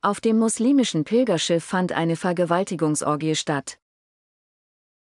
Auf dem muslimischen Pilgerschiff fand eine Vergewaltigungsorgie statt.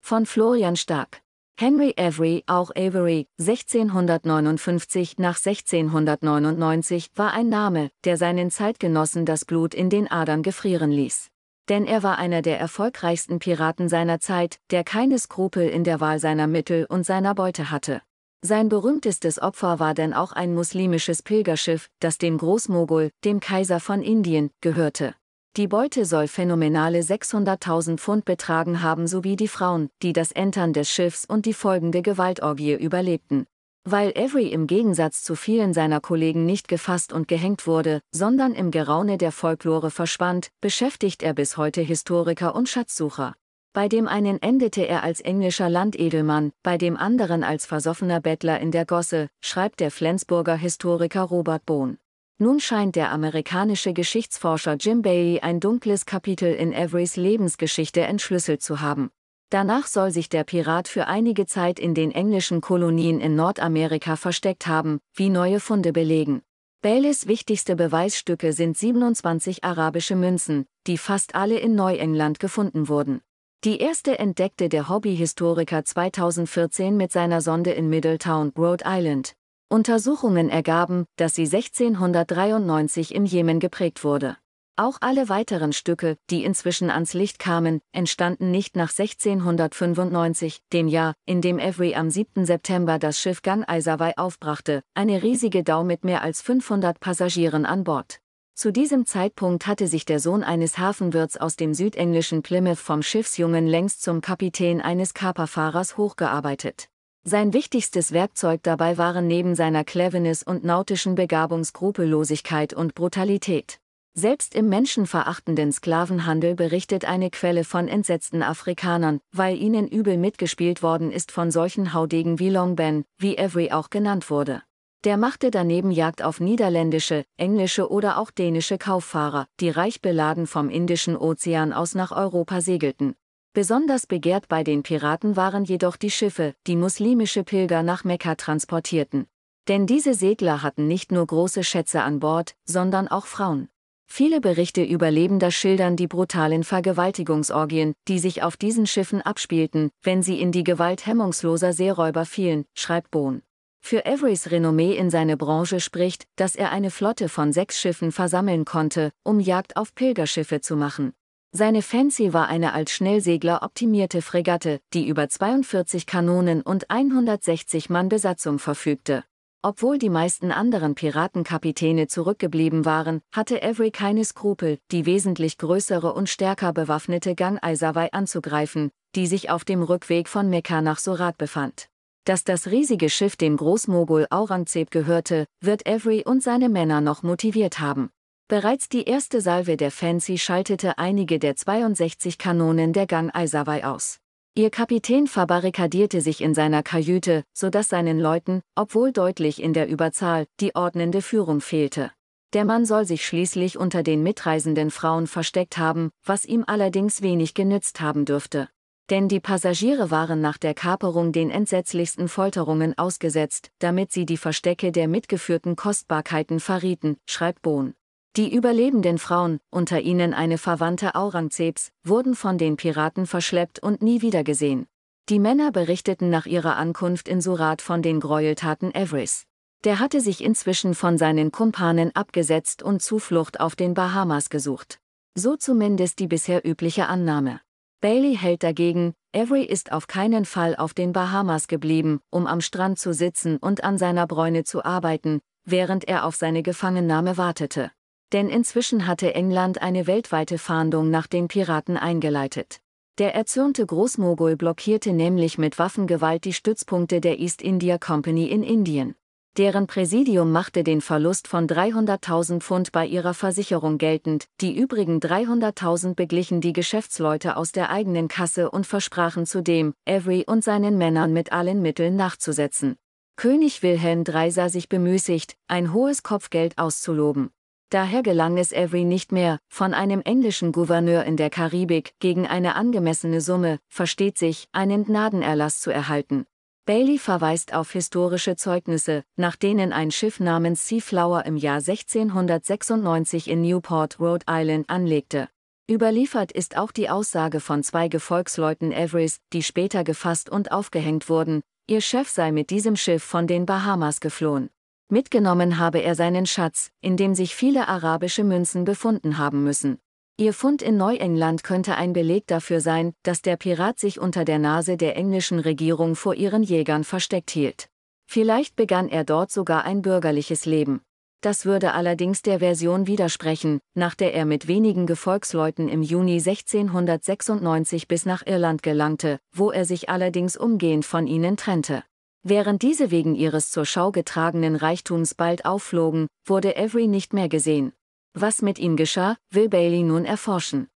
Von Florian Stark. Henry Avery, auch Avery, 1659 nach 1699, war ein Name, der seinen Zeitgenossen das Blut in den Adern gefrieren ließ. Denn er war einer der erfolgreichsten Piraten seiner Zeit, der keine Skrupel in der Wahl seiner Mittel und seiner Beute hatte. Sein berühmtestes Opfer war denn auch ein muslimisches Pilgerschiff, das dem Großmogul, dem Kaiser von Indien, gehörte. Die Beute soll phänomenale 600.000 Pfund betragen haben sowie die Frauen, die das Entern des Schiffs und die folgende Gewaltorgie überlebten. Weil Avery im Gegensatz zu vielen seiner Kollegen nicht gefasst und gehängt wurde, sondern im Geraune der Folklore verschwand, beschäftigt er bis heute Historiker und Schatzsucher. Bei dem einen endete er als englischer Landedelmann, bei dem anderen als versoffener Bettler in der Gosse, schreibt der Flensburger Historiker Robert Bohn. Nun scheint der amerikanische Geschichtsforscher Jim Bailey ein dunkles Kapitel in Averys Lebensgeschichte entschlüsselt zu haben. Danach soll sich der Pirat für einige Zeit in den englischen Kolonien in Nordamerika versteckt haben, wie neue Funde belegen. Baileys wichtigste Beweisstücke sind 27 arabische Münzen, die fast alle in Neuengland gefunden wurden. Die erste entdeckte der Hobbyhistoriker 2014 mit seiner Sonde in Middletown, Rhode Island. Untersuchungen ergaben, dass sie 1693 im Jemen geprägt wurde. Auch alle weiteren Stücke, die inzwischen ans Licht kamen, entstanden nicht nach 1695, dem Jahr, in dem Avery am 7. September das Schiff Gang Eisawai aufbrachte, eine riesige Dau mit mehr als 500 Passagieren an Bord. Zu diesem Zeitpunkt hatte sich der Sohn eines Hafenwirts aus dem südenglischen Plymouth vom Schiffsjungen längst zum Kapitän eines Kaperfahrers hochgearbeitet. Sein wichtigstes Werkzeug dabei waren neben seiner Cleverness und nautischen Begabung Skrupellosigkeit und Brutalität. Selbst im menschenverachtenden Sklavenhandel berichtet eine Quelle von entsetzten Afrikanern, weil ihnen übel mitgespielt worden ist von solchen Haudegen wie Long Ben, wie Avery auch genannt wurde. Der machte daneben Jagd auf niederländische, englische oder auch dänische Kauffahrer, die reich beladen vom Indischen Ozean aus nach Europa segelten. Besonders begehrt bei den Piraten waren jedoch die Schiffe, die muslimische Pilger nach Mekka transportierten. Denn diese Segler hatten nicht nur große Schätze an Bord, sondern auch Frauen. Viele Berichte Überlebender schildern die brutalen Vergewaltigungsorgien, die sich auf diesen Schiffen abspielten, wenn sie in die Gewalt hemmungsloser Seeräuber fielen, schreibt Bohn. Für Averys Renommee in seine Branche spricht, dass er eine Flotte von sechs Schiffen versammeln konnte, um Jagd auf Pilgerschiffe zu machen. Seine Fancy war eine als Schnellsegler optimierte Fregatte, die über 42 Kanonen und 160 Mann Besatzung verfügte. Obwohl die meisten anderen Piratenkapitäne zurückgeblieben waren, hatte Avery keine Skrupel, die wesentlich größere und stärker bewaffnete Gang Eisawai anzugreifen, die sich auf dem Rückweg von Mekka nach Surat befand. Dass das riesige Schiff dem Großmogul Aurangzeb gehörte, wird Avery und seine Männer noch motiviert haben. Bereits die erste Salve der Fancy schaltete einige der 62 Kanonen der Gang Eisawai aus. Ihr Kapitän verbarrikadierte sich in seiner Kajüte, sodass seinen Leuten, obwohl deutlich in der Überzahl, die ordnende Führung fehlte. Der Mann soll sich schließlich unter den mitreisenden Frauen versteckt haben, was ihm allerdings wenig genützt haben dürfte. Denn die Passagiere waren nach der Kaperung den entsetzlichsten Folterungen ausgesetzt, damit sie die Verstecke der mitgeführten Kostbarkeiten verrieten, schreibt Bohn. Die überlebenden Frauen, unter ihnen eine Verwandte Aurangzebs, wurden von den Piraten verschleppt und nie wiedergesehen. Die Männer berichteten nach ihrer Ankunft in Surat von den Gräueltaten Everys. Der hatte sich inzwischen von seinen Kumpanen abgesetzt und Zuflucht auf den Bahamas gesucht. So zumindest die bisher übliche Annahme. Bailey hält dagegen, Avery ist auf keinen Fall auf den Bahamas geblieben, um am Strand zu sitzen und an seiner Bräune zu arbeiten, während er auf seine Gefangennahme wartete. Denn inzwischen hatte England eine weltweite Fahndung nach den Piraten eingeleitet. Der erzürnte Großmogul blockierte nämlich mit Waffengewalt die Stützpunkte der East India Company in Indien. Deren Präsidium machte den Verlust von 300.000 Pfund bei ihrer Versicherung geltend, die übrigen 300.000 beglichen die Geschäftsleute aus der eigenen Kasse und versprachen zudem, Avery und seinen Männern mit allen Mitteln nachzusetzen. König Wilhelm III sah sich bemüßigt, ein hohes Kopfgeld auszuloben. Daher gelang es Avery nicht mehr, von einem englischen Gouverneur in der Karibik gegen eine angemessene Summe, versteht sich, einen Gnadenerlass zu erhalten. Bailey verweist auf historische Zeugnisse, nach denen ein Schiff namens Seaflower im Jahr 1696 in Newport, Rhode Island anlegte. Überliefert ist auch die Aussage von zwei Gefolgsleuten Everys, die später gefasst und aufgehängt wurden, ihr Chef sei mit diesem Schiff von den Bahamas geflohen. Mitgenommen habe er seinen Schatz, in dem sich viele arabische Münzen befunden haben müssen. Ihr Fund in Neuengland könnte ein Beleg dafür sein, dass der Pirat sich unter der Nase der englischen Regierung vor ihren Jägern versteckt hielt. Vielleicht begann er dort sogar ein bürgerliches Leben. Das würde allerdings der Version widersprechen, nach der er mit wenigen Gefolgsleuten im Juni 1696 bis nach Irland gelangte, wo er sich allerdings umgehend von ihnen trennte. Während diese wegen ihres zur Schau getragenen Reichtums bald aufflogen, wurde Avery nicht mehr gesehen. Was mit ihm geschah, will Bailey nun erforschen.